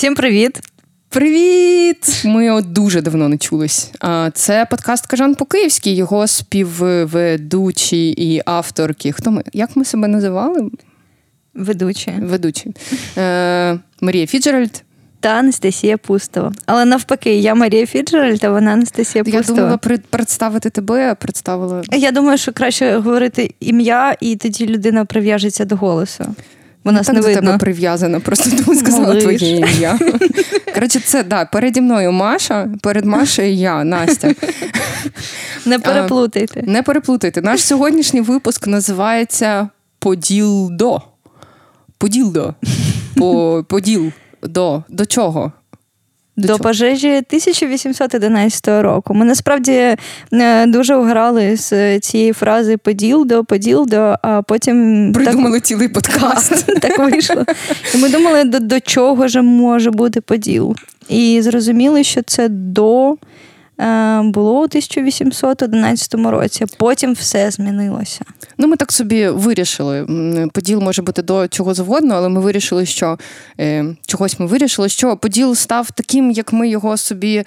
Всім привіт! Привіт! Ми от дуже давно не чулись. Це подкаст Кажен по-київськи, його співведучі і авторки. Хто ми? Як ми себе називали? Ведучі. Ведучі. Е, Марія Фіцджеральд. Та Анастасія Пустова. Але навпаки, я Марія Фіцджеральд, а вона Анастасія Пустова. Я думала представити тебе, а представила. Я думаю, що краще говорити ім'я, і тоді людина прив'яжеться до голосу. Бо нас так не до тебе прив'язана, просто тому сказала твоє ім'я. Коротше, це да, переді мною Маша, перед Машею я, Настя. Не переплутайте. Не переплутайте. Наш сьогоднішній випуск називається Поділдо. Поділдо. По, поділ. До. До чого? До, чого? пожежі 1811 року. Ми насправді е, дуже уграли з цієї фрази поділдо, поділдо, а потім Придумали цілий подкаст. так, так вийшло. І ми думали, до, до чого ж може бути поділ. І зрозуміли, що це до е, було у 1811 році. Потім все змінилося. Ну, ми так собі вирішили. Поділ може бути до чого завгодно, але ми вирішили, що е, чогось ми вирішили, що поділ став таким, як ми його собі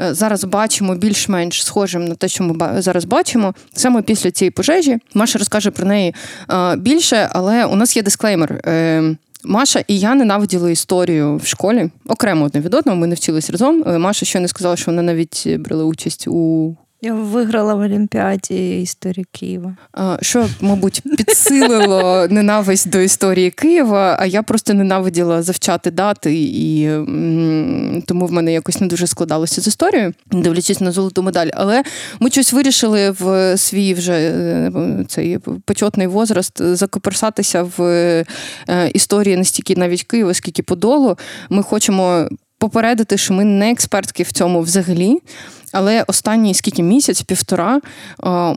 е, зараз бачимо, більш-менш схожим на те, що ми зараз бачимо. Саме після цієї пожежі. Маша розкаже про неї е, більше, але у нас є дисклеймер. Маша і я ненавиділи історію в школі окремо одне від одного. Ми не вчились разом. Маша ще не сказала, що вона навіть брала участь у Я виграла в Олімпіаді історії Києва. Що, мабуть, підсилило ненависть до історії Києва, а я просто ненавиділа завчати дати, і тому в мене якось не дуже складалося з історією, дивлячись на золоту медаль. Але ми щось вирішили в свій вже е, цей почетний возраст закоперсатися в е, історії настільки навіть Києва, скільки Подолу. Ми хочемо попередити, що ми не експертки в цьому взагалі. Але останні скільки місяць, півтора, е,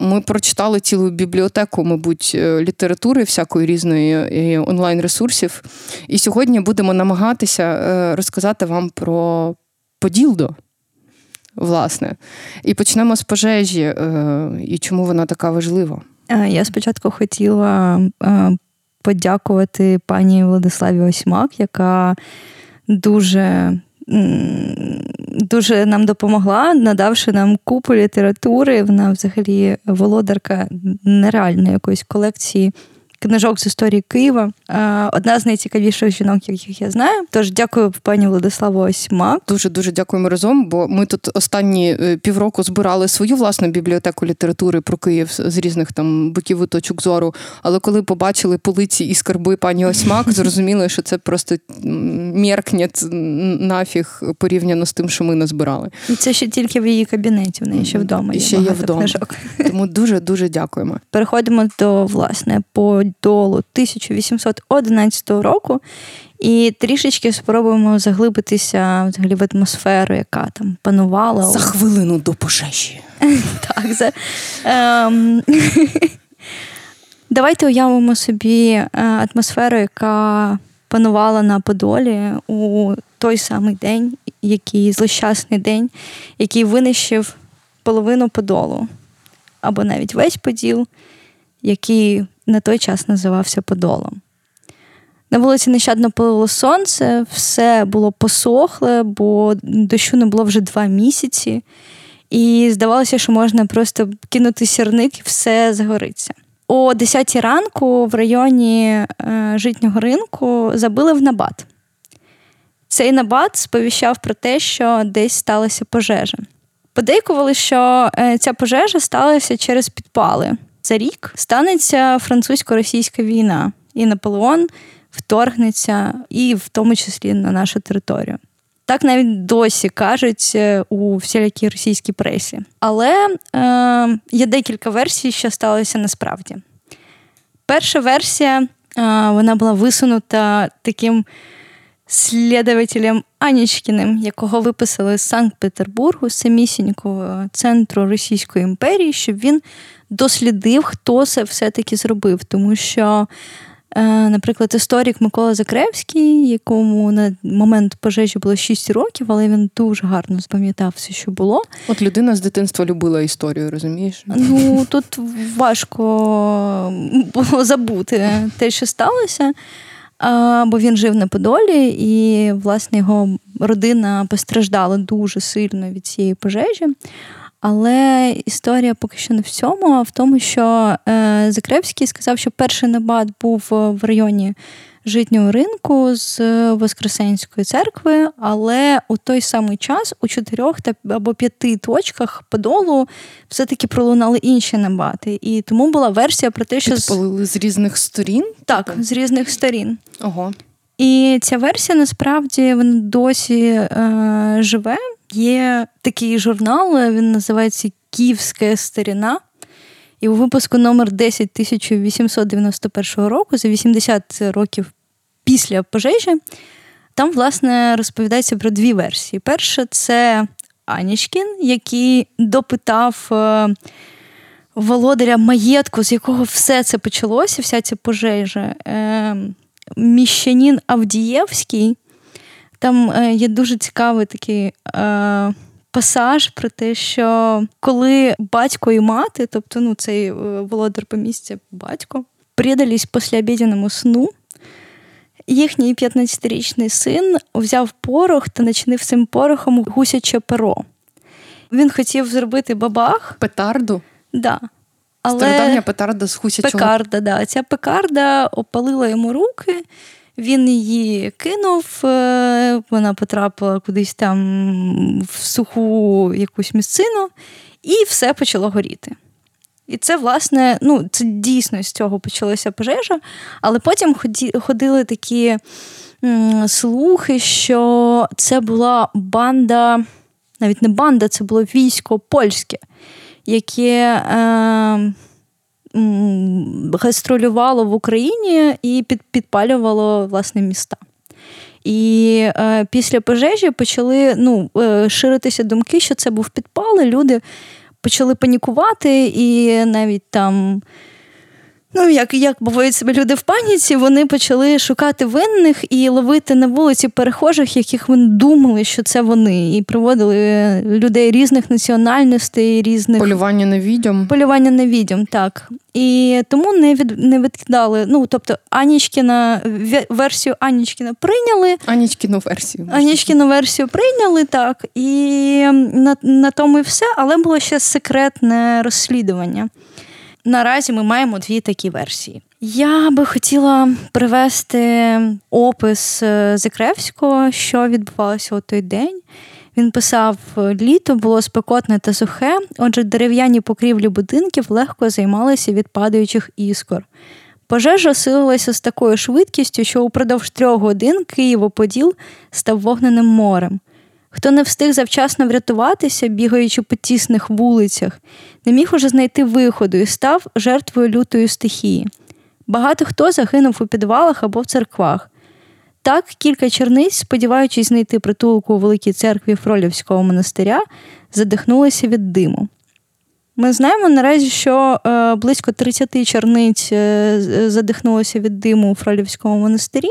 ми прочитали цілу бібліотеку, мабуть, е, літератури всякої різної онлайн-ресурсів. І сьогодні будемо намагатися е, розказати вам про Поділдо. Власне, і почнемо з пожежі, і чому вона така важлива. Я спочатку хотіла подякувати пані Владиславі Осьмак, яка дуже. Дуже нам допомогла, надавши нам купу літератури. Вона взагалі володарка нереальної якоїсь колекції книжок з історії Києва. Е, Одна з найцікавіших жінок, яких я знаю. Тож дякую пані Владиславу Осьмак. Дуже дуже дякуємо разом, бо ми тут останні е, півроку збирали свою власну бібліотеку літератури про Київ з різних там боків і точок зору. Але коли побачили полиці і скарби пані Осьмак, зрозуміли, що це просто меркнет нафіг порівняно з тим, що ми назбирали. І це ще тільки в її кабінеті. В неї ще вдома І ще є вдома. книжок. Тому дуже дуже дякуємо. Переходимо до власне подолу 1811 року, і трішечки спробуємо заглибитися взагалі в атмосферу, яка там панувала. За хвилину до пожежі. Так, за, ем, Давайте уявимо собі е, атмосферу, яка панувала на Подолі у той самий день, який злощасний день, який винищив половину Подолу, або навіть весь Поділ, який на той час називався Подолом. На вулиці нещадно палило сонце, все було посохле, бо дощу не було вже два місяці. І здавалося, що можна просто кинути сірник і все загориться. О 10 ранку в районі е, житнього ринку забили в набат. Цей набат сповіщав про те, що десь сталася пожежа. Подейкували, що е, ця пожежа сталася через підпали. За рік станеться французько-російська війна, і Наполеон вторгнеться, і в тому числі на нашу територію. Так навіть досі кажуть е, у всілякій російській пресі. Але е, є декілька версій, що сталося насправді. Перша версія е, вона була висунута таким слідователем Анічкіним, якого виписали з Санкт-Петербургу, самісінького центру Російської імперії, щоб він дослідив, хто це все-таки зробив. Тому що Е, Наприклад, історик Микола Закревський, якому на момент пожежі було 6 років, але він дуже гарно запам'ятав все, що було. От людина з дитинства любила історію, розумієш? Ну тут важко було забути те, що сталося. бо він жив на Подолі, і, власне, його родина постраждала дуже сильно від цієї пожежі. Але історія поки що не в цьому, а в тому, що е, Закревський сказав, що перший набат був в районі житнього ринку з Воскресенської церкви, але у той самий час у чотирьох та або п'яти точках подолу все-таки пролунали інші набати. І тому була версія про те, що Підпалили з різних сторін? Так, з різних сторін. Ого. І ця версія насправді вона досі е, живе. Є такий журнал, він називається Київська старіна. І у випуску номер 10 1891 року, за 80 років після пожежі, там, власне, розповідається про дві версії. Перша це Анічкін, який допитав е, володаря маєтку, з якого все це почалося, вся ця пожежа. Е, міщанін Авдієвський. Там е, є дуже цікавий такий е, пасаж про те, що коли батько і мати, тобто ну, цей е, володар помістя батько, придались післяобідному сну, їхній 15-річний син взяв порох та начинив цим порохом гусяче перо. Він хотів зробити бабах. Петарду? Да. Але... Стародавня петарда з гусячого. Пекарда, да. Ця пекарда опалила йому руки, він її кинув, е, вона потрапила кудись там в суху якусь місцину, і все почало горіти. І це, власне, ну, це дійсно з цього почалася пожежа, але потім ходили такі слухи, що це була банда, навіть не банда, це було військо польське, яке. Е, гастролювало в Україні і під, підпалювало власне міста. І е, після пожежі почали ну, е, ширитися думки, що це був підпал, і люди почали панікувати, і навіть там Ну, як як бувають себе люди в паніці, вони почали шукати винних і ловити на вулиці перехожих, яких вони думали, що це вони, і приводили людей різних національностей, різних полювання на відьом. Полювання на відьом, так. І тому не від не відкидали. Ну, тобто, Анічкіна версію Анічкіна прийняли. Анічкіну версію. Анічкіну версію прийняли, так. І на, на тому і все, але було ще секретне розслідування. Наразі ми маємо дві такі версії. Я би хотіла привести опис е, Закревського, що відбувалося у той день. Він писав: літо було спекотне та сухе, отже, дерев'яні покрівлі будинків легко займалися від падаючих іскор. Пожежа силилася з такою швидкістю, що упродовж трьох годин Києво-Поділ став вогненим морем. Хто не встиг завчасно врятуватися, бігаючи по тісних вулицях, не міг уже знайти виходу і став жертвою лютої стихії. Багато хто загинув у підвалах або в церквах. Так, кілька черниць, сподіваючись знайти притулку у великій церкві Фролівського монастиря, задихнулися від диму. Ми знаємо наразі, що е, близько 30 черниць е, задихнулося від диму у Фролівському монастирі.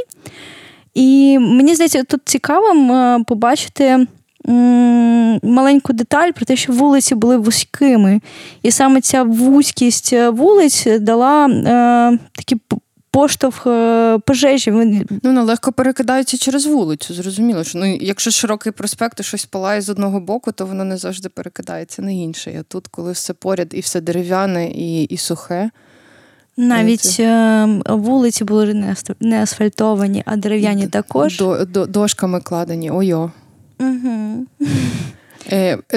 І мені здається, тут цікавим е, побачити маленьку деталь про те, що вулиці були вузькими. І саме ця вузькість е, вулиць дала е, такі. Поштовх е, пожежі. Ну, ну, легко перекидається через вулицю. Зрозуміло, що ну, якщо широкий проспект і щось палає з одного боку, то воно не завжди перекидається на інший. А тут, коли все поряд і все дерев'яне і і сухе. Навіть е, вулиці були не асфальтовані, а дерев'яні також. До, до, Дошками кладені. Ой-о. Угу.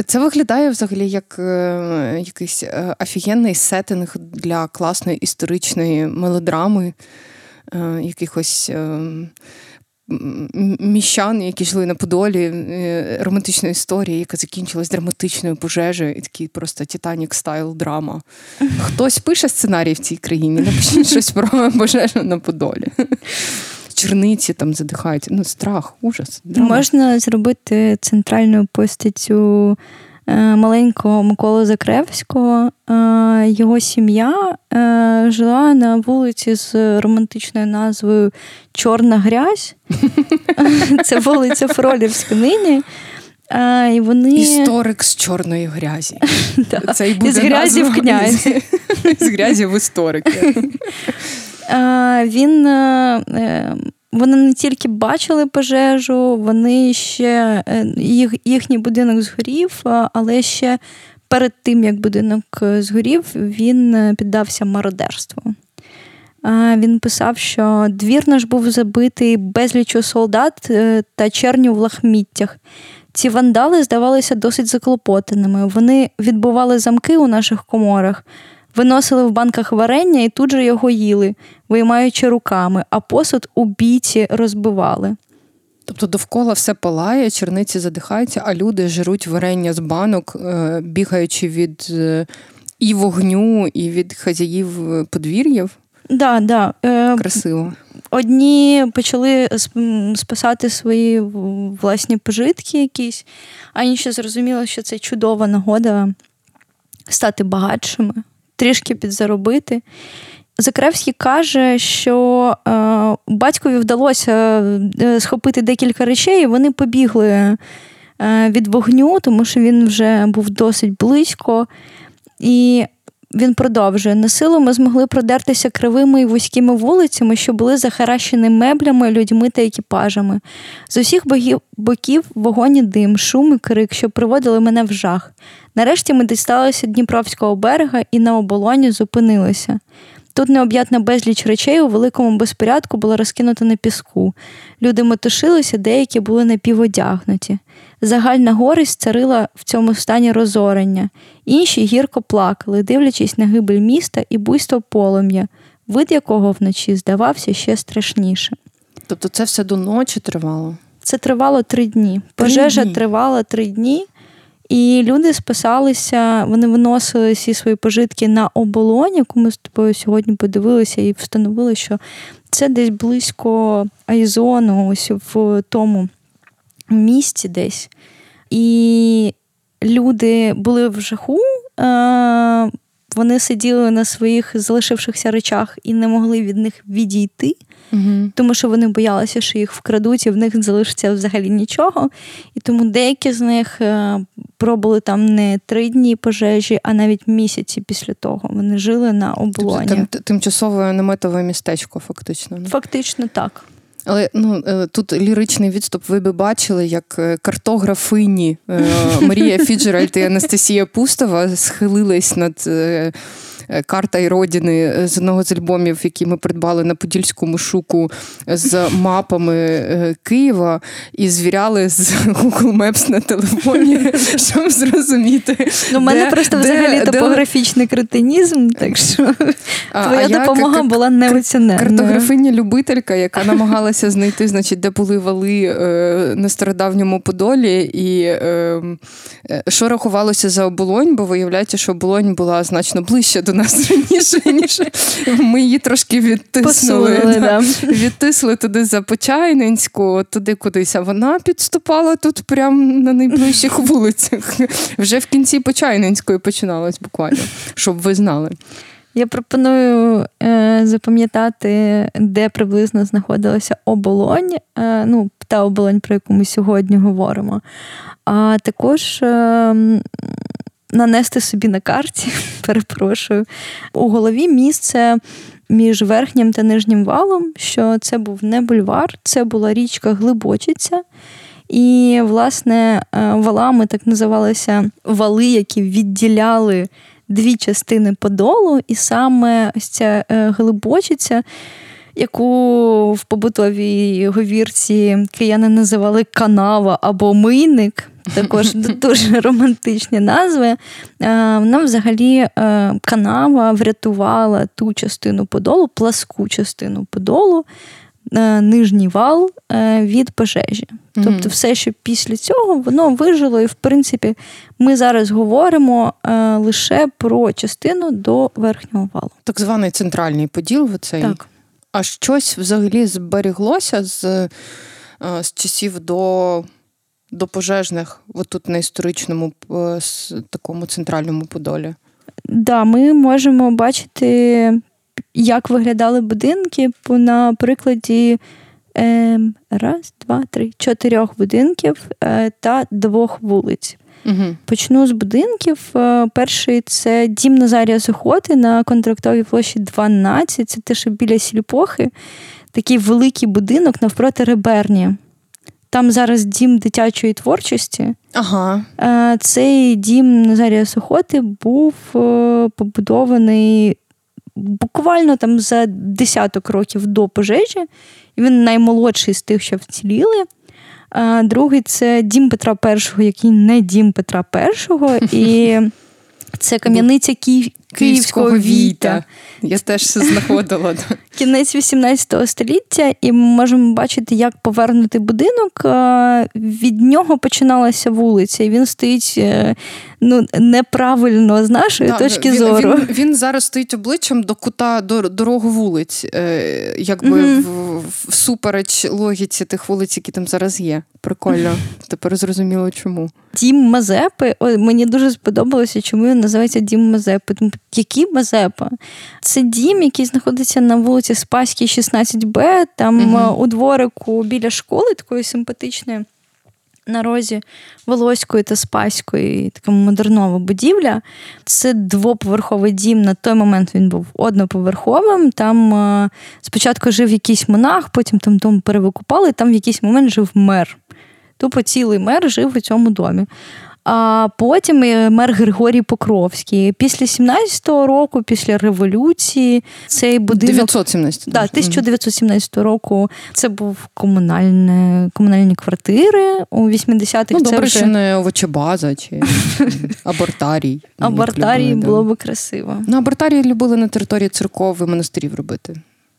Це виглядає взагалі як е, якийсь е, офігенний сеттинг для класної історичної мелодрами, якихось міщан, які жили на Подолі, романтичної історії, яка закінчилась драматичною пожежею, і такий просто Титанік стайл драма. Хтось пише сценарій в цій країні, напишіть щось про пожежу на Подолі черниці там задихають. Ну, страх, ужас. Драма. Можна зробити центральну постаттю е, маленького Миколи Закревського. Е, його сім'я е, жила на вулиці з романтичною назвою Чорна грязь. Це вулиця Фролівська нині. А, і вони... Історик з чорної грязі. Це і буде Із грязі в князі. З грязі в історики. Він вони не тільки бачили пожежу, вони ще е, їх, їхній будинок згорів, але ще перед тим, як будинок згорів, він піддався мародерству. Він писав, що двір наш був забитий безлічу солдат е, та черню в лахміттях. Ці вандали здавалися досить заклопотаними. Вони відбували замки у наших коморах, виносили в банках варення і тут же його їли, виймаючи руками, а посуд у бійці розбивали. Тобто довкола все палає, черниці задихаються, а люди жируть варення з банок, е, бігаючи від е, і вогню, і від хазяїв подвір'їв. Да, да. Красиво. Одні почали спасати свої власні пожитки якісь, а інші зрозуміли, що це чудова нагода стати багатшими, трішки підзаробити. Закревський каже, що е, батькові вдалося е, схопити декілька речей, і вони побігли е, від вогню, тому що він вже був досить близько. І він продовжує насилу ми змогли продертися кривими і вузькими вулицями, що були захаращені меблями, людьми та екіпажами. З усіх боків вогонь і дим, шум і крик, що приводили мене в жах. Нарешті ми дісталися Дніпровського берега і на оболоні зупинилися. Тут необ'ятна безліч речей у великому безпорядку було розкинуто на піску. Люди метушилися, деякі були напіводягнуті. Загальна горість царила в цьому стані розорення. Інші гірко плакали, дивлячись на гибель міста і буйство полум'я, вид якого вночі здавався ще страшніше. Тобто це все до ночі тривало? Це тривало три дні. Пожежа три дні. тривала три дні. І люди списалися, вони виносили всі свої пожитки на оболонь, яку ми з тобою сьогодні подивилися, і встановили, що це десь близько Айзону, ось в тому місці десь. І люди були в жаху, вони сиділи на своїх залишившихся речах і не могли від них відійти угу. тому що вони боялися, що їх вкрадуть, і в них залишиться взагалі нічого. І тому деякі з них е, пробули там не три дні пожежі, а навіть місяці після того. Вони жили на оболоні. Тобто, тимчасове наметове містечко, фактично. Фактично так. Але ну е, тут ліричний відступ. Ви би бачили, як е, картографині Марія Фіджеральд і Анастасія Пустова схилились над Е, карта і родини е, з одного з альбомів, які ми придбали на Подільському шуку з мапами е, Києва, і звіряли з Google Maps на телефоні, щоб зрозуміти. Ну, У мене просто взагалі топографічний кретинізм, так що твоя допомога була неоціненна. Картографиня любителька, яка намагалася знайти, значить, де були вали е, на стародавньому Подолі, і е, що рахувалося за оболонь, бо виявляється, що оболонь була значно ближче до нас раніше, ніж ми її трошки відтиснули. Посунули, да. Відтисли туди за Почайненську, туди кудись. А вона підступала тут прямо на найближчих вулицях. Вже в кінці Почайненської починалось буквально, щоб ви знали. Я пропоную е, запам'ятати, де приблизно знаходилася оболонь, е, ну, та оболонь, про яку ми сьогодні говоримо. А також е, нанести собі на карті, перепрошую, у голові місце між верхнім та нижнім валом, що це був не бульвар, це була річка Глибочиця. І, власне, е, валами так називалися вали, які відділяли дві частини подолу, і саме ось ця е, глибочиця. Яку в побутовій говірці кияни називали канава або мийник, також дуже романтичні назви. Е, вона взагалі е, канава врятувала ту частину подолу, пласку частину подолу, е, нижній вал від пожежі. Тобто, все, що після цього, воно вижило, і в принципі ми зараз говоримо лише про частину до верхнього валу. Так званий центральний поділ. Цей. Так. А щось взагалі зберіглося з, з часів до до пожежних, отут на історичному е, такому центральному Подолі? Да, ми можемо бачити, як виглядали будинки на прикладі е, раз, два, три, чотирьох будинків е, та двох вулиць. Угу. Почну з будинків. Е, перший це дім Назарія Сухоти на контрактовій площі 12, це те, що біля сільпохи. такий великий будинок навпроти Реберні. Там зараз дім дитячої творчості. Ага. Е, цей дім Назарія Сухоти був е, побудований буквально там за десяток років до пожежі. Він наймолодший з тих, що вціліли. Другий це дім Петра І, який не дім Петра І. І це кам'яниця. Київського віта. Я теж знаходила. Кінець 18 століття, і ми можемо бачити, як повернути будинок. Від нього починалася вулиця, і він стоїть е, ну, неправильно з нашої да, точки він, зору. Він, він зараз стоїть обличчям до кута до дорогу вулиць, е, якби mm-hmm. в, всупереч логіці тих вулиць, які там зараз є. Прикольно. Тепер зрозуміло, чому. Дім Мазепи. О, мені дуже сподобалося, чому він називається Дім Мазепи. Які Мазепа? Це дім, який знаходиться на вулиці Спаській, 16Б, там угу. у дворику біля школи, такої симпатичної. На розі Волоської та Спаської, така модернова будівля. Це двоповерховий дім. На той момент він був одноповерховим. Там е, спочатку жив якийсь монах, потім там дом перевикупали, там в якийсь момент жив мер. Тупо цілий мер жив у цьому домі. А потім мер Григорій Покровський. Після 17-го року, після революції, цей будинок 917. Да, 1917 року це був комунальне, комунальні квартири у 80-х. Ну, це добре, вже... що не овочебаза чи абортарій. Абортарій було би красиво. Ну, абортарії любили на території церков і монастирів робити.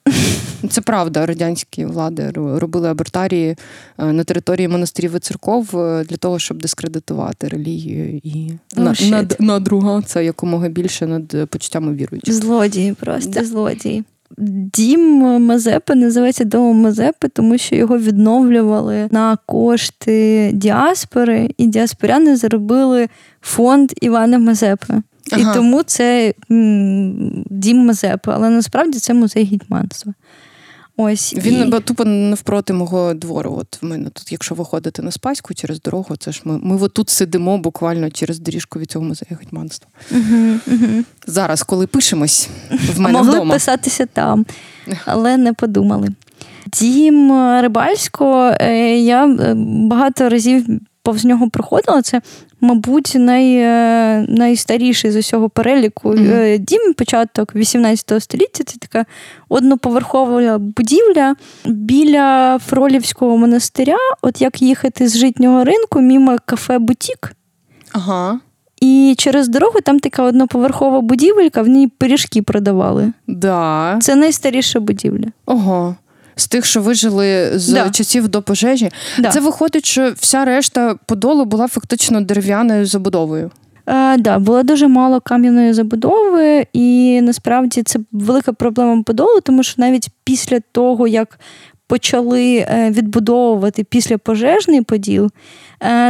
Це правда, радянські влади робили абортарії е, на території монастирів і церков е, для того, щоб дискредитувати релігію і oh, над, надругатися якомога більше над почуттями віруючих. Злодії, просто да. злодії. Дім Мазепи називається Домом Мазепи, тому що його відновлювали на кошти діаспори, і діаспоряни заробили фонд Івана Мазепи. Ага. І тому це м, дім Мазепи, але насправді це музей гетьманства. Ось Він і... тупо навпроти мого двору. От в мене тут, якщо виходити на Спаську через дорогу, це ж ми ми от тут сидимо буквально через доріжку від цього музею гетьманства. Угу, угу. Зараз, коли пишемось, в мене Могли вдома. писатися там, але не подумали. Дім Рибальського е, я е, багато разів повз нього проходила. Це, мабуть, най, е, найстаріший з усього переліку mm-hmm. Дім початок 18 століття. Це така одноповерхова будівля біля Фролівського монастиря. От як їхати з житнього ринку мімо кафе Бутік. Ага. І через дорогу там така одноповерхова будівелька, в ній пиріжки продавали. Да. Це найстаріша будівля. Ого з тих, що вижили з да. часів до пожежі. Да. Це виходить, що вся решта подолу була фактично дерев'яною забудовою. Так, е, да, було дуже мало кам'яної забудови, і насправді це велика проблема подолу, тому що навіть після того, як почали е, відбудовувати після пожежний поділ,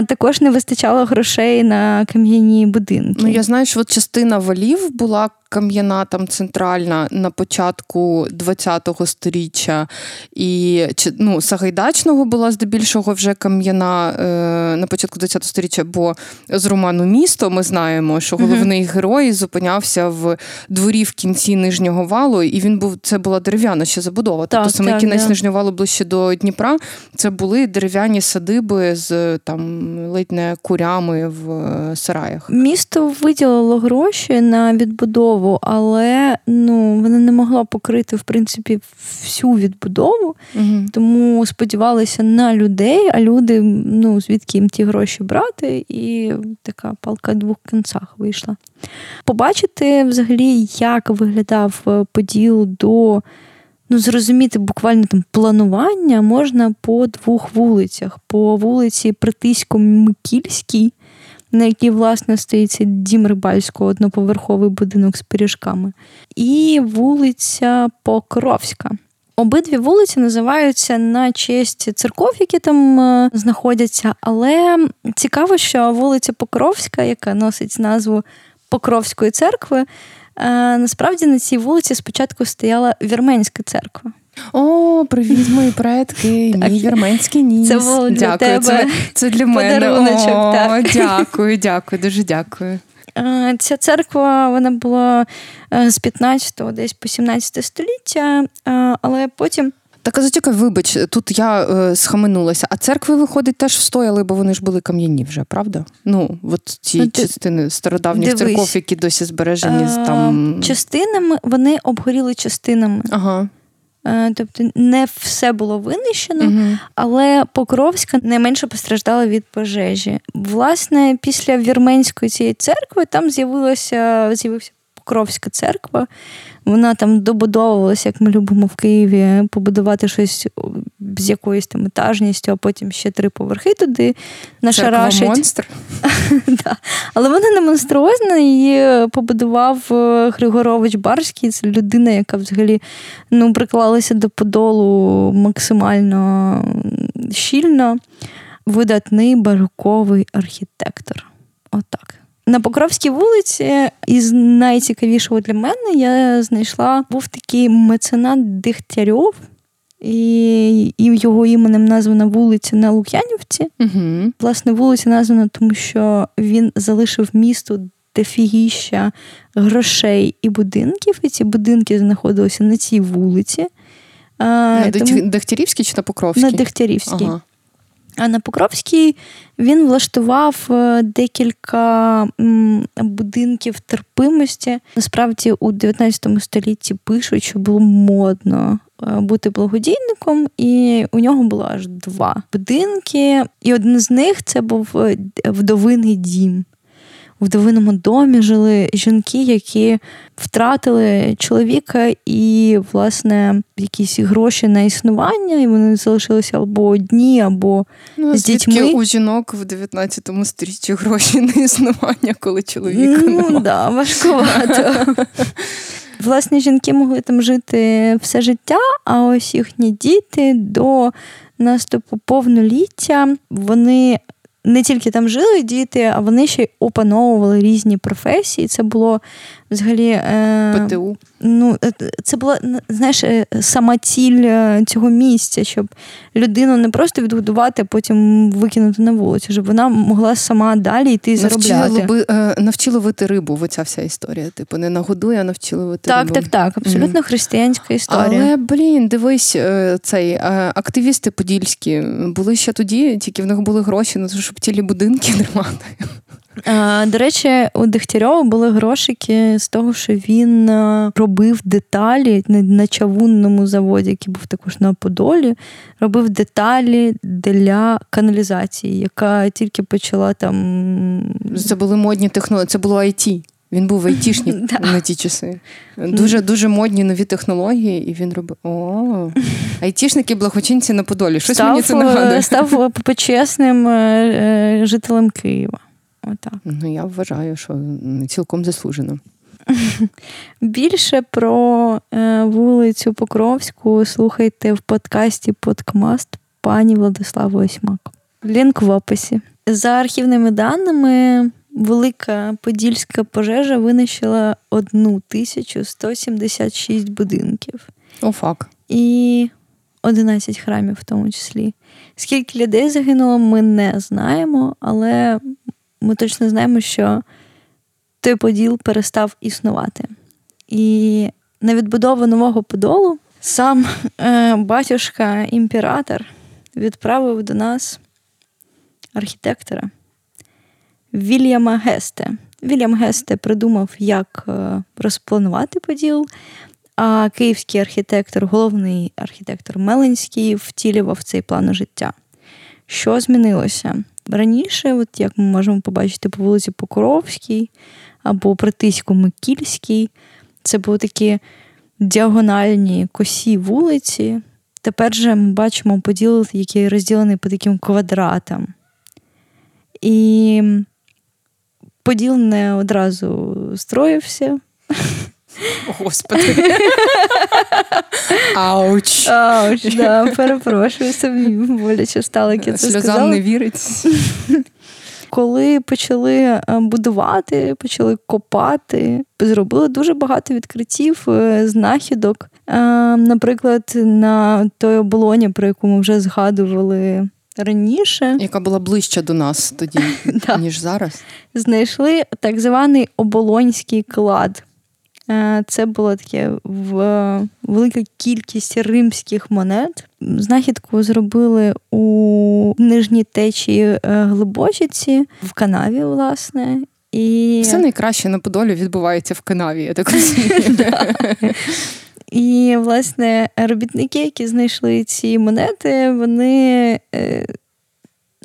також не вистачало грошей на кам'яні будинки. Ну, я знаю, що от частина валів була кам'яна там центральна на початку ХХ століття, і ну, Сагайдачного була здебільшого вже кам'яна е, на початку ХХ століття, бо з роману Місто ми знаємо, що головний mm-hmm. герой зупинявся в дворі в кінці нижнього валу, і він був це була дерев'яна ще забудова. Так, тобто саме кінець да. нижнього валу ближче до Дніпра. Це були дерев'яні садиби з там ледь не курями в е, сараях. Місто виділило гроші на відбудову але ну, вона не могла покрити в принципі всю відбудову, угу. тому сподівалися на людей, а люди, ну, звідки їм ті гроші брати, і така палка в двох кінцях вийшла. Побачити взагалі, як виглядав е, поділ до. Ну, зрозуміти буквально там планування можна по двох вулицях: по вулиці Притисько-Микільській, на якій, власне, стоїть цей дім рибальського, одноповерховий будинок з пиріжками, і вулиця Покровська. Обидві вулиці називаються на честь церков, які там е, знаходяться. Але цікаво, що вулиця Покровська, яка носить назву Покровської церкви, насправді на цій вулиці спочатку стояла вірменська церква. О, привіт, мої предки, мій вірменський ніс. Це було для дякую. тебе Це, це для мене. О, так. Дякую, дякую, дуже дякую. Ця церква вона була е, з 15-го десь по 17 століття, але потім. Так, а зачекай, вибач, тут я е, схаменулася. А церкви, виходить, теж встояли, бо вони ж були кам'яні вже, правда? Ну, от ті ну, частини стародавніх дивись. церков, які досі збережені а, там. Частинами вони обгоріли частинами. Ага. Е, тобто не все було винищено, uh але Покровська найменше постраждала від пожежі. Власне, після вірменської цієї церкви там з'явилася з'явився Покровська церква. Вона там добудовувалася, як ми любимо в Києві, побудувати щось з якоюсь там етажністю, а потім ще три поверхи туди нашарашить. монстр. Але вона не монструозна, її побудував е, Григорович Барський. Це людина, яка взагалі ну, приклалася до подолу максимально щільно. Видатний бароковий архітектор. Отак. На Покровській вулиці, із найцікавішого для мене я знайшла був такий меценат Дегтярьов, і його іменем названа вулиця на Лук'янівці. Угу. Власне, вулиця названа, тому що він залишив місто дефігіща грошей і будинків. І ці будинки знаходилися на цій вулиці. На тому... Дегтярівській чи на Покровській? На Дегтярівській. Ага. А на Покровській він влаштував е, декілька будинків терпимості. Насправді, у 19 столітті пишуть, що було модно е, бути благодійником, і у нього було аж два будинки. І один з них це був е, вдовиний дім вдовиному домі жили жінки, які втратили чоловіка і, власне, якісь гроші на існування, і вони залишилися або одні, або ну, з дітьми. у жінок в 19 сторіччі гроші на існування, коли чоловіка Ну, так, да, важкувато. Власне, жінки могли там жити все життя, а ось їхні діти до наступу повноліття вони не тільки там жили діти, а вони ще й опановували різні професії. Це було взагалі. Е, ПТУ. Ну, е, Це була знаєш, е, сама ціль е, цього місця, щоб людину не просто відгодувати, а потім викинути на вулицю, щоб вона могла сама далі йти заробляти. Би, навчили ловити рибу, оця вся історія. Типу, не нагодує, а навчили ловити так, рибу. Так, так, так. Абсолютно mm. християнська історія. Але, блін, дивись, цей активісти подільські були ще тоді, тільки в них були гроші на те, щоб цілі будинки тримати. До речі, у Дегтярьова були грошики з того, що він робив деталі на чавунному заводі, який був також на Подолі, робив деталі для каналізації, яка тільки почала там. Це були модні технології, це було IT. Він був айтішник на ті часи. Дуже дуже модні нові технології, і він робив о айтішники, благочинці на Подолі. Щось став, мені це нагадує. Став почесним е, е, жителем Києва. Отак. Ну, я вважаю, що цілком заслужено. Більше про е, вулицю Покровську слухайте в подкасті Подкмаст пані Владислави Осьмак. Лінк в описі. За архівними даними, велика подільська пожежа винищила 1176 будинків. О, фак. І 11 храмів в тому числі. Скільки людей загинуло, ми не знаємо, але ми точно знаємо, що той поділ перестав існувати. І на відбудову нового подолу сам е, батюшка імператор відправив до нас архітектора Вільяма Гесте. Вільям Гесте придумав, як е, розпланувати поділ. А київський архітектор, головний архітектор Меленський, втілював цей план життя. Що змінилося? Раніше, от як ми можемо побачити по вулиці Покровській або Притисько-Микільській, це були такі діагональні косі вулиці. Тепер же ми бачимо поділ, який розділений по таким квадратам. І поділ не одразу строївся. Господи. Ауч. Ауч, да, перепрошую, самі боляче стало, як я це Сльозам сказала. не вірить. Коли почали е, будувати, почали копати, зробили дуже багато відкриттів, е, знахідок. Е, наприклад, на той оболоні, про яку ми вже згадували раніше, яка була ближче до нас тоді, ніж зараз, знайшли так званий оболонський клад. Е, це було таке велика кількість римських монет. Знахідку зробили у нижній течії е, Глибочиці в канаві, власне. І... Все найкраще на Подолі відбувається в канаві, я так розумію. І, власне, робітники, які знайшли ці монети, вони е,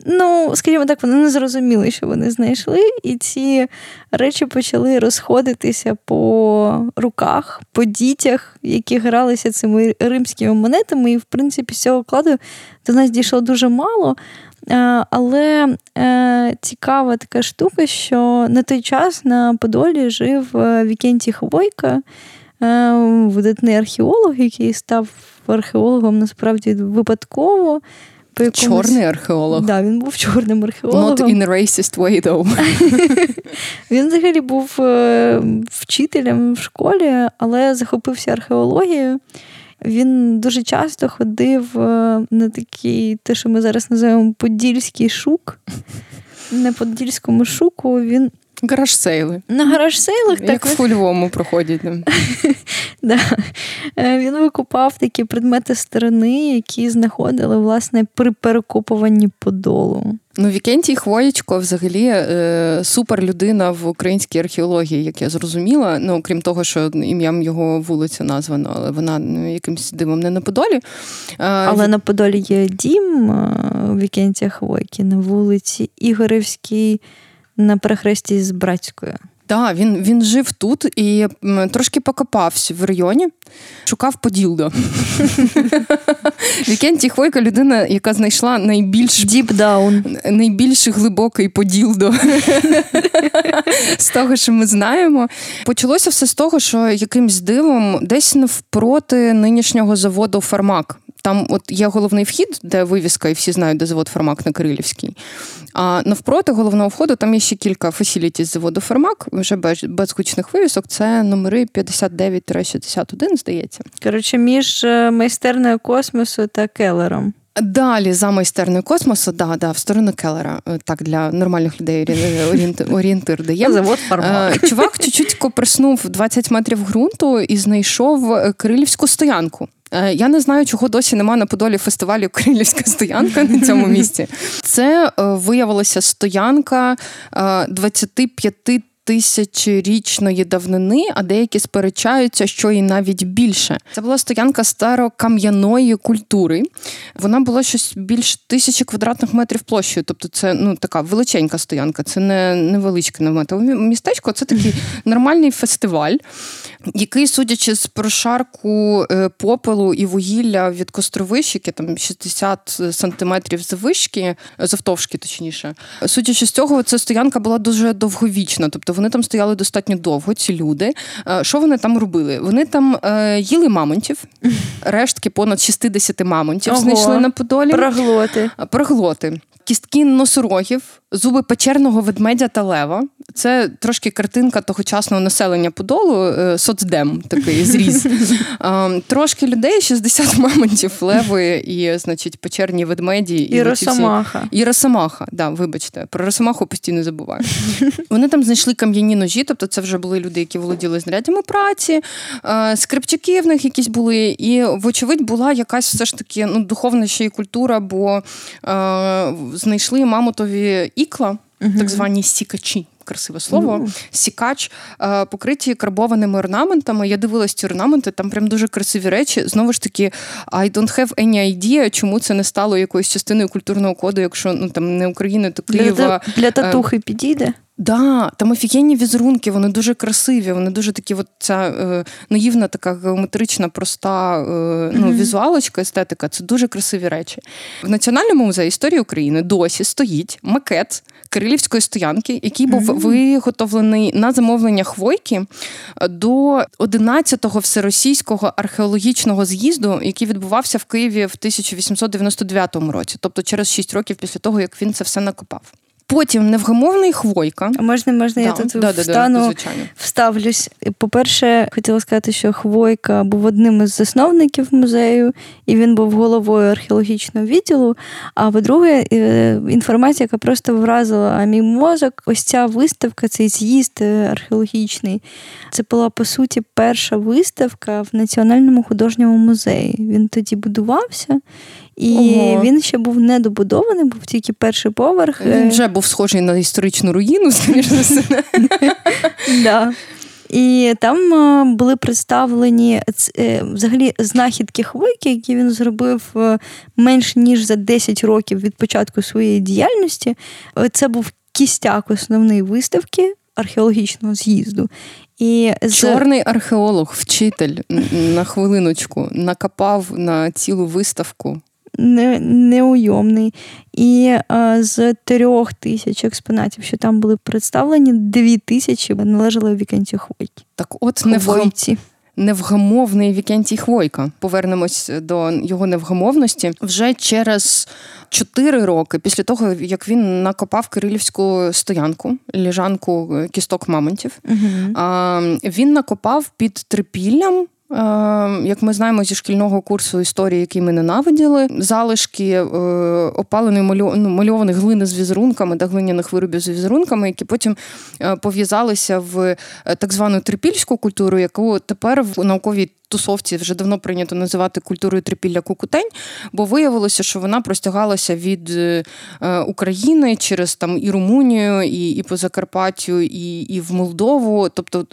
Ну, скажімо так, вони не зрозуміли, що вони знайшли, і ці речі почали розходитися по руках, по дітях, які гралися цими римськими монетами. І, в принципі, з цього кладу до нас дійшло дуже мало. Але е, цікава така штука, що на той час на Подолі жив е, Вікентій Хвойка, е, видатний археолог, який став археологом насправді випадково по якомусь... Чорний археолог. Да, Він був чорним археологом. Not in a racist way, though. Він взагалі був е, вчителем в школі, але захопився археологією. Він дуже часто ходив е, на такий, те, що ми зараз називаємо Подільський шук. На Подільському шуку він Гараж-сейли. На гараж-сейлах так. Як в Львову проходять. да. Е, він викупав такі предмети старини, які знаходили власне при перекопуванні подолу. Ну, Вікентій Хвоєчко взагалі е, супер людина в українській археології, як я зрозуміла. Ну, крім того, що ім'ям його вулиця названо, але вона ну, якимось дивом не на Подолі. Е, але на Подолі є дім Вікентія Хвойки на вулиці Ігоревській на перехресті з братською. Так, він він жив тут і трошки покопався в районі, шукав поділдо. Вікенті Хвойка людина, яка знайшла найбільш Deep down. найбільш глибокий поділдо з того, що ми знаємо. Почалося все з того, що якимсь дивом десь навпроти нинішнього заводу Фармак. Там от є головний вхід, де вивіска, і всі знають, де завод Фармак на Кирилівській. А навпроти головного входу там є ще кілька фасіліті з заводу Фармак, вже без, без гучних вивісок. Це номери 59-61, здається. Коротше, між е, майстерною космосу та Келером. Далі за майстерною космосу, да, да, в сторону Келлера. Е, так, для нормальних людей орієнтир, орієнтир дає. Завод Фармак. Е, чувак чуть-чуть коперснув 20 метрів ґрунту і знайшов Кирилівську стоянку. Е, я не знаю, чого досі немає на Подолі фестивалю Крилівська стоянка на цьому місці. Це е, виявилася стоянка 25 е, тисячорічної давнини, а деякі сперечаються, що і навіть більше. Це була стоянка старокам'яної культури. Вона була щось більш тисячі квадратних метрів площею. Тобто, це ну така величенька стоянка, це не невеличке наметове містечко. Це такий нормальний фестиваль, який, судячи з прошарку е, попелу і вугілля від костровищ, яке там 60 сантиметрів завишки, завтовшки, точніше, судячи з цього, ця стоянка була дуже довговічна. Тобто вони там стояли достатньо довго, ці люди. Е, що вони там робили? Вони там е, їли мамонтів, рештки понад 60 мамонтів Ого, знайшли на Подолі. Проглоти. Проглоти. Кістки носорогів, зуби печерного ведмедя та лева. Це трошки картинка тогочасного населення Подолу, е, соцдем такий зріз. Трошки людей, 60 мамонтів, леви і, значить, печерні ведмеді. І, і Росомаха. Всі... І Росомаха, да, вибачте, про Росомаху постійно забуваю. Вони там знайшли кам'яні ножі, тобто це вже були люди, які володіли знарядями праці, скрипчаки в них якісь були. І, вочевидь, була якась все ж таки ну, духовна ще й культура, бо знайшли мамутові ікла, uh так звані сікачі. Красиве слово, uh сікач, е, покриті карбованими орнаментами. Я дивилась ці орнаменти, там прям дуже красиві речі. Знову ж таки, I don't have any idea, чому це не стало якоюсь частиною культурного коду, якщо ну там не Україна, то Києва. Для, для татухи підійде. Да, там офігенні візерунки, вони дуже красиві, вони дуже такі, от ця е, наївна, така геометрична, проста е, ну, mm-hmm. візуалочка, естетика це дуже красиві речі. В Національному музеї історії України досі стоїть макет Кирилівської стоянки, який був mm-hmm. виготовлений на замовлення Хвойки до 11-го всеросійського археологічного з'їзду, який відбувався в Києві в 1899 році, тобто через 6 років після того, як він це все накопав. Потім невгамовний хвойка. А можна, можна, да. я тут да, встану, да, вставлюсь. По-перше, хотіла сказати, що Хвойка був одним із засновників музею, і він був головою археологічного відділу. А по-друге, е, інформація, яка просто вразила мій мозок, ось ця виставка, цей з'їзд е, археологічний. Це була по суті перша виставка в Національному художньому музеї. Він тоді будувався. І Ого. він ще був недобудований, був тільки перший поверх. Він вже був схожий на історичну руїну, звісно. І там е, були представлені е, взагалі знахідки хвойки, які він зробив е, менш ніж за 10 років від початку своєї діяльності. Це був кістяк основної виставки археологічного з'їзду. І Чорний археолог, вчитель на хвилиночку накопав на цілу виставку не, неуйомний. І а, з трьох тисяч експонатів, що там були представлені, дві тисячі належали Вікенті Хвойки. Так от невгам... невгамовний Вікентій Хвойка. Повернемось до його невгамовності вже через чотири роки після того, як він накопав кирилівську стоянку, ліжанку кісток мамонтів. Угу. Він накопав під трипіллям як ми знаємо зі шкільного курсу історії, який ми ненавиділи, залишки е, опаленої ну, мальованих глини з візерунками та глиняних виробів з візерунками, які потім е, пов'язалися в е, так звану трипільську культуру, яку тепер в науковій тусовці вже давно прийнято називати культурою трипілля кукутень, бо виявилося, що вона простягалася від е, України через там і Румунію, і і по Закарпаттю, і і в Молдову. Тобто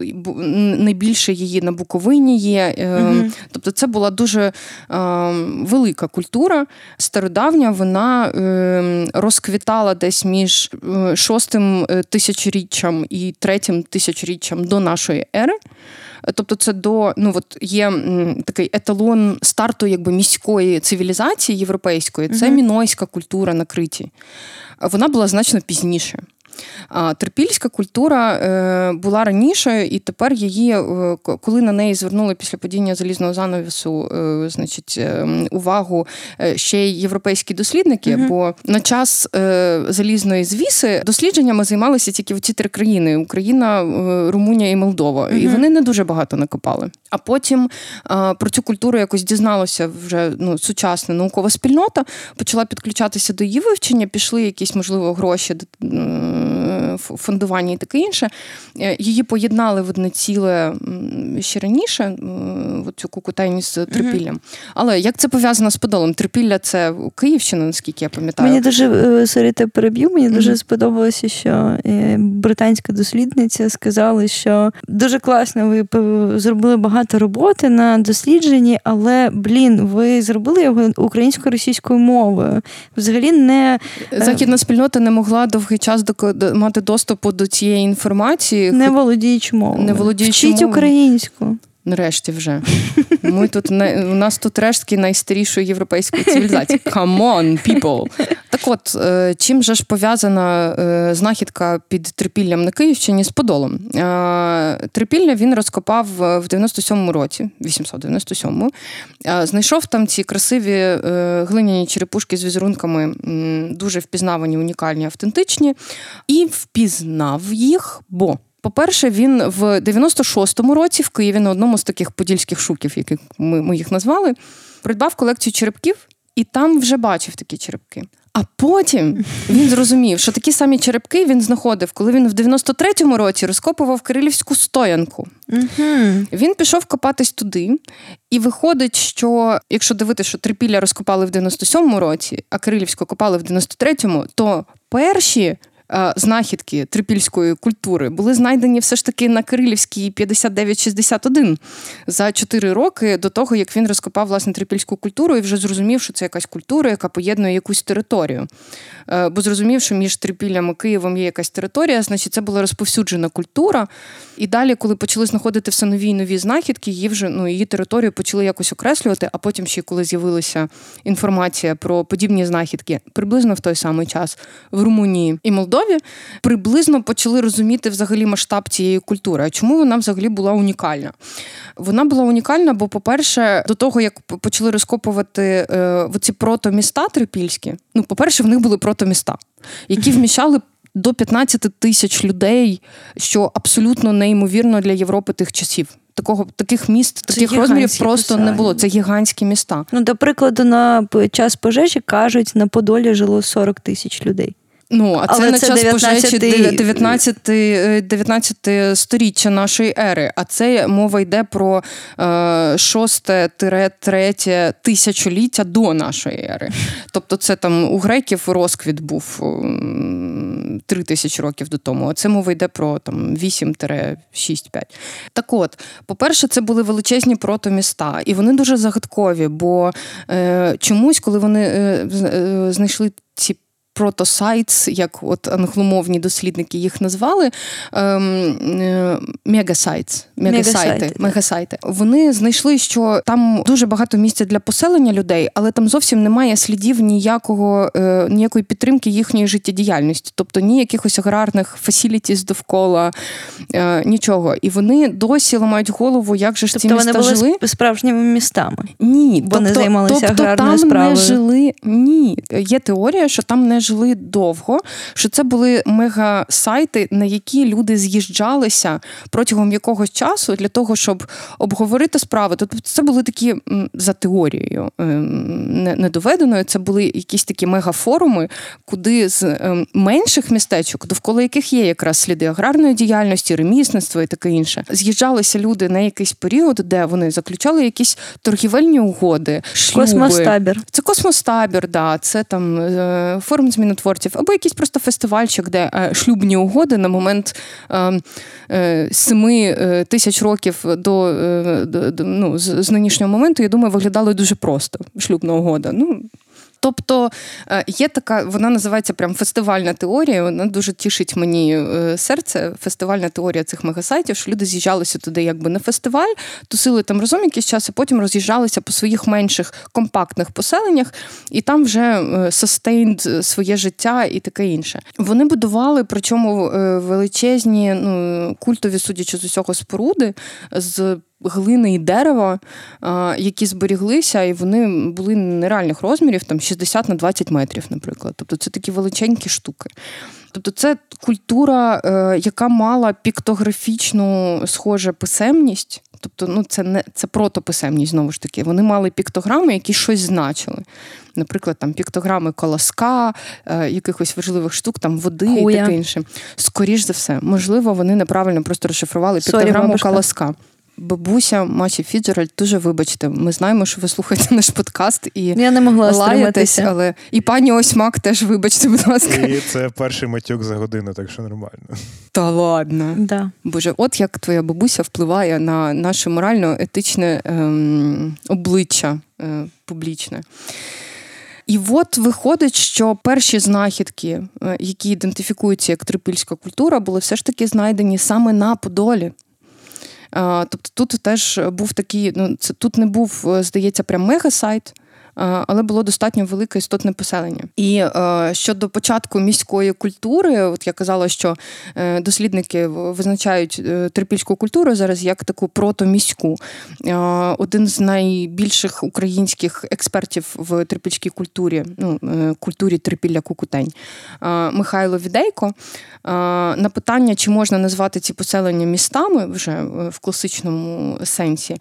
найбільше її на Буковині є. Угу. Тобто, це була дуже е, велика культура. Стародавня вона е, розквітала десь між шостим тисячоріччям і третім тисячоріччям до нашої ери. Тобто, це до ну от є такий еталон старту якби міської цивілізації європейської. Це мінойська культура на Криті. Вона була значно пізніше. Терпільська культура е, була раніше, і тепер її, е, коли на неї звернули після падіння залізного занавісу, е, значить, увагу ще й європейські дослідники, угу. бо на час залізної звіси дослідженнями займалися тільки в ці три країни: Україна, Румунія і Молдова. Угу. І вони не дуже багато накопали. А потім про цю культуру якось дізналася вже ну, сучасна наукова спільнота, почала підключатися до її вивчення, пішли якісь, можливо, гроші фондування і таке інше. Е, її поєднали в одне ціле ще раніше, цю Кукутень з трипіллям. mm Але як це пов'язано з Подолом? Трипілля це Київщина, наскільки я пам'ятаю. Мені дуже е, sorry, тебе переб'ю. Мені mm дуже сподобалося, що е, британська дослідниця сказала, що дуже класно, ви зробили багато роботи на дослідженні, але блін, ви зробили його українсько-російською мовою. Взагалі не західна спільнота не могла довгий час мати доступу до цієї інформації. Не володіючи мовою. Не володіючи Вчіть мовою. українську. Нарешті вже. Ми тут У нас тут рештки найстарішої європейської цивілізації. Come on, people! Так от, е, чим же ж пов'язана е, знахідка під трипіллям на Київщині з Подолом? Е, трипілля він розкопав в 97-му році, 897-му. Знайшов там ці красиві глиняні черепушки з візерунками, дуже впізнавані, унікальні, автентичні, і впізнав їх, бо. По-перше, він в 96-му році в Києві на одному з таких подільських шуків, яких ми, ми їх назвали, придбав колекцію черепків і там вже бачив такі черепки. А потім він зрозумів, що такі самі черепки він знаходив, коли він в 93-му році розкопував Кирилівську стоянку. uh Він пішов копатись туди, і виходить, що якщо дивитися, що Трипілля розкопали в 97-му році, а Кирилівську копали в 93-му, то перші знахідки трипільської культури були знайдені все ж таки на Кирилівській 5961 за 4 роки до того, як він розкопав власне трипільську культуру і вже зрозумів, що це якась культура, яка поєднує якусь територію. Е, бо зрозумів, що між Трипіллям і Києвом є якась територія, значить це була розповсюджена культура. І далі, коли почали знаходити все нові і нові знахідки, її вже ну її територію почали якось окреслювати. А потім ще коли з'явилася інформація про подібні знахідки, приблизно в той самий час в Румунії і Молдові, Молдові приблизно почали розуміти взагалі масштаб цієї культури. А чому вона взагалі була унікальна? Вона була унікальна, бо, по-перше, до того як почали розкопувати е, ці протоміста трипільські, ну, по-перше, в них були протоміста, які вміщали до 15 тисяч людей, що абсолютно неймовірно для Європи тих часів. Такого таких міст, Це таких розмірів просто не було. Це гігантські міста. Ну, до прикладу, на час пожежі кажуть, на Подолі жило 40 тисяч людей. Ну, а це Але на це час пожежі 19-й 19, е, 19 сторіччя нашої ери. А це мова йде про е, 6-3 тисячоліття до нашої ери. Тобто, це там у греків розквіт був 3 тисячі років до тому. А це мова йде про там 8-6-5. Так от, по-перше, це були величезні протоміста, і вони дуже загадкові, бо е, чомусь, коли вони е, е, знайшли ці прото sites, як от англомовні дослідники їх назвали, ем, е, mega sites, мегасайти, Мегасайти, Вони знайшли, що там дуже багато місця для поселення людей, але там зовсім немає слідів ніякого, е, ніякої підтримки їхньої життєдіяльності, тобто ні якихось аграрних facilities довкола, е, нічого. І вони досі ламають голову, як же ж ці Тобто вони міста були жили. справжніми містами. Ні, Вони тобто, займалися тобто аграрною там справою. не жили. Ні, є теорія, що там не жили довго, що це були мегасайти, на які люди з'їжджалися протягом якогось часу для того, щоб обговорити справи. Тобто це були такі за теорією ем, не- недоведеною. Це були якісь такі мегафоруми, куди з ем, менших містечок, довкола яких є якраз сліди аграрної діяльності, ремісництва і таке інше, з'їжджалися люди на якийсь період, де вони заключали якісь торгівельні угоди, шлюби. Космостабір. Це космостабір, да, це там е, форум змінотворців, або якийсь просто фестивальчик, де е, шлюбні угоди на момент е, е, семи е, тисяч років до, до, до ну, з, з нинішнього моменту, я думаю, виглядали дуже просто. Шлюбна угода. Ну, Тобто е, є така, вона називається прям фестивальна теорія. Вона дуже тішить мені е, серце. Фестивальна теорія цих мегасайтів, що люди з'їжджалися туди якби на фестиваль, тусили там разом якийсь час, а потім роз'їжджалися по своїх менших компактних поселеннях, і там вже е, sustained своє життя і таке інше. Вони будували, причому е, величезні, ну культові, судячи з усього, споруди з глини і дерева, які зберіглися, і вони були нереальних розмірів, там 60 на 20 метрів, наприклад. Тобто це такі величенькі штуки. Тобто, це культура, е, яка мала піктографічну схоже писемність. Тобто, ну це не це протописемність знову ж таки. Вони мали піктограми, які щось значили. Наприклад, там піктограми колоска, е, якихось важливих штук, там води Хуя. і таке інше. Скоріш за все, можливо, вони неправильно просто розшифрували піктограму бабушка. колоска. Бабуся Маші Фіджеральд, дуже вибачте. Ми знаємо, що ви слухаєте наш подкаст і Я не могла лаєтесь, але і пані Осьмак теж вибачте, будь ласка. І це перший матюк за годину, так що нормально. Та ладно. Да. Боже, от як твоя бабуся впливає на наше морально-етичне ем, обличчя е, публічне. І от виходить, що перші знахідки, е, які ідентифікуються як трипільська культура, були все ж таки знайдені саме на Подолі. Е, Тобто тут теж був такий, ну це тут не був, е, здається, прям мегасайт. Е, Але було достатньо велике істотне поселення. І е, щодо початку міської культури, от я казала, що е, дослідники визначають трипільську культуру зараз як таку протоміську. Один з найбільших українських експертів в трипільській культурі, ну, культурі трипілля Кукутень, Михайло Відейко, на питання, чи можна назвати ці поселення містами вже в класичному сенсі,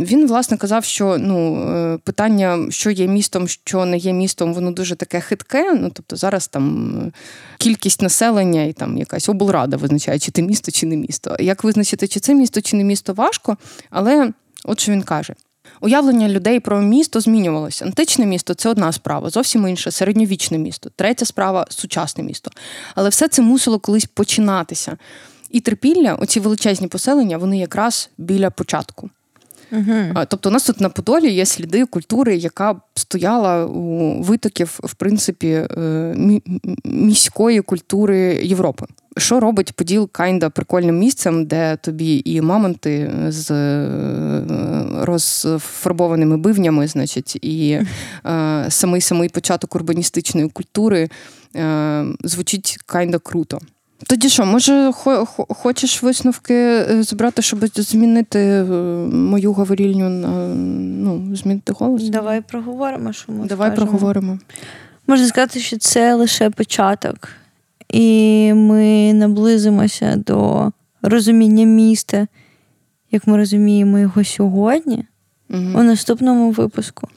він власне казав, що ну, е, питання, що є містом, що не є містом, воно дуже таке хитке. Ну тобто зараз там е, кількість населення і там якась облрада визначає, чи ти місто, чи не місто. Як визначити, чи це місто, чи не місто, важко, але от що він каже. Уявлення людей про місто змінювалося. Античне місто це одна справа, зовсім інша, середньовічне місто. Третя справа сучасне місто. Але все це мусило колись починатися. І трипілля, оці величезні поселення, вони якраз біля початку. Угу. Тобто, у нас тут на Подолі є сліди культури, яка стояла у витоків, в принципі, е, міської культури Європи. Що робить Поділ кайнда прикольним місцем, де тобі і мамонти з е, розфарбованими бивнями, значить, і е, самий самий початок урбаністичної культури звучить кайнда круто. Тоді що, може, хо- хо- хочеш висновки е, збирати, щоб змінити е, мою говорільню ну, змінити голос? Давай проговоримо, що ми Давай скажемо. проговоримо. Можна сказати, що це лише початок. і ми наблизимося до розуміння міста, як ми розуміємо його сьогодні. У наступному випуску.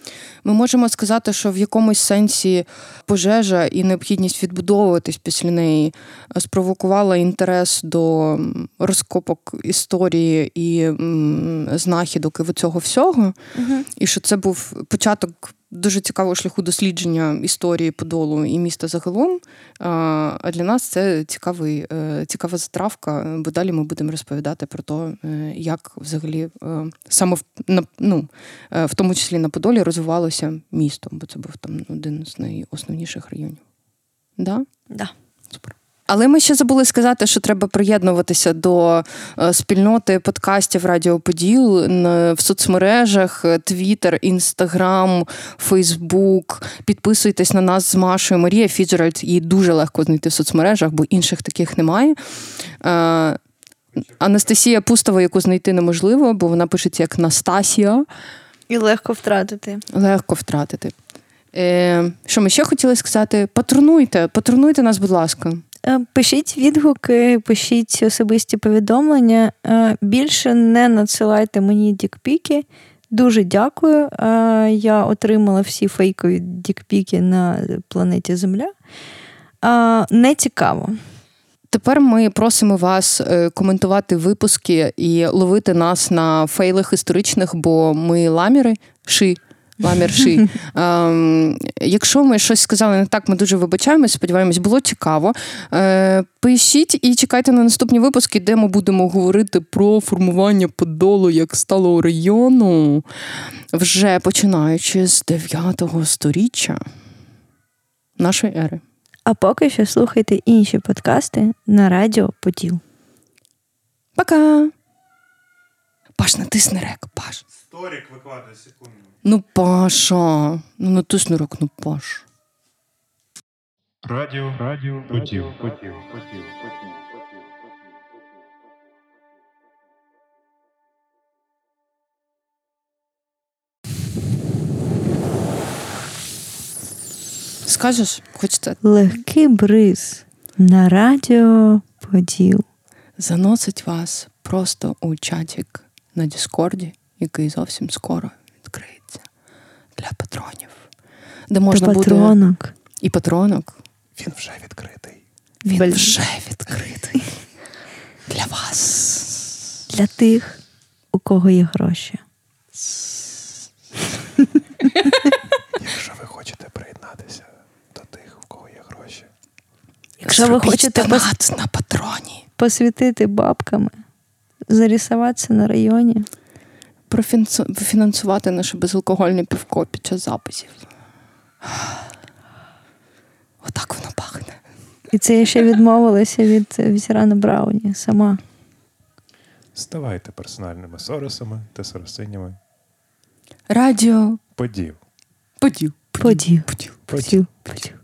Ми можемо сказати, що в якомусь сенсі пожежа і необхідність відбудовуватись після неї е, спровокувала інтерес до розкопок історії і знахідок і цього всього. І що це був початок дуже цікавого шляху дослідження історії Подолу і міста загалом. А для нас це цікавий, е, цікава затравка, бо далі ми будемо розповідати про те, е, як взагалі е, саме в, ну, в тому числі на Подолі розвивалося місто, бо це був там один з найосновніших районів. Да? Да. Але ми ще забули сказати, що треба приєднуватися до е, спільноти подкастів Радіо Поділ в соцмережах: Твіттер, Інстаграм, Фейсбук. Підписуйтесь на нас з Машою. Марія Фіджеральд. Її дуже легко знайти в соцмережах, бо інших таких немає. Е, Анастасія Пустова, яку знайти неможливо, бо вона пишеться як Настасія. І легко втратити. Легко втратити. Е, що ми ще хотіли сказати? Патронуйте, патронуйте нас, будь ласка. Е, Пишіть відгуки, пишіть особисті повідомлення. Е, Більше не надсилайте мені дікпіки. Дуже дякую. Е, Я отримала всі фейкові дікпіки на планеті Земля. Не цікаво. Тепер ми просимо вас коментувати випуски і ловити нас на фейлах історичних, бо ми ламіри ши. Ламір ши. Ем, якщо ми щось сказали не так, ми дуже вибачаємось. Сподіваємось, було цікаво. Е, пишіть і чекайте на наступні випуски, де ми будемо говорити про формування подолу як сталого району, вже починаючи з 9 сторіччя нашої ери. А поки що слухайте інші подкасти на Радіо Поділ. Пока. Паш, натисни рек, Паш. Сторік викладає секунду. Ну, Паша. Ну, натисни рек, ну, Паш. Радіо, радіо, поділ, поділ, поділ. Скажеш, хочете, Легкий бриз на Радіо Поділ. заносить вас просто у чатик на Діскорді, який зовсім скоро для патронів. Де можна Та буде патронок. і патронок. Він вже відкритий. Він Блін. вже відкритий для вас. Для тих, у кого є гроші. Якщо ви хочете приєднатися до тих, у кого є гроші. Якщо ви хочете пос- на патроні. посвітити бабками, зарисуватися на районі. Профінансувати наше безалкогольне півко під час записів. Отак воно пахне. І це я ще відмовилася від ветерана Брауні сама. Ставайте персональними соросами та соросинями. Радіо поділ. Поділ. Поділ. Поділ. Поділ. Поділ.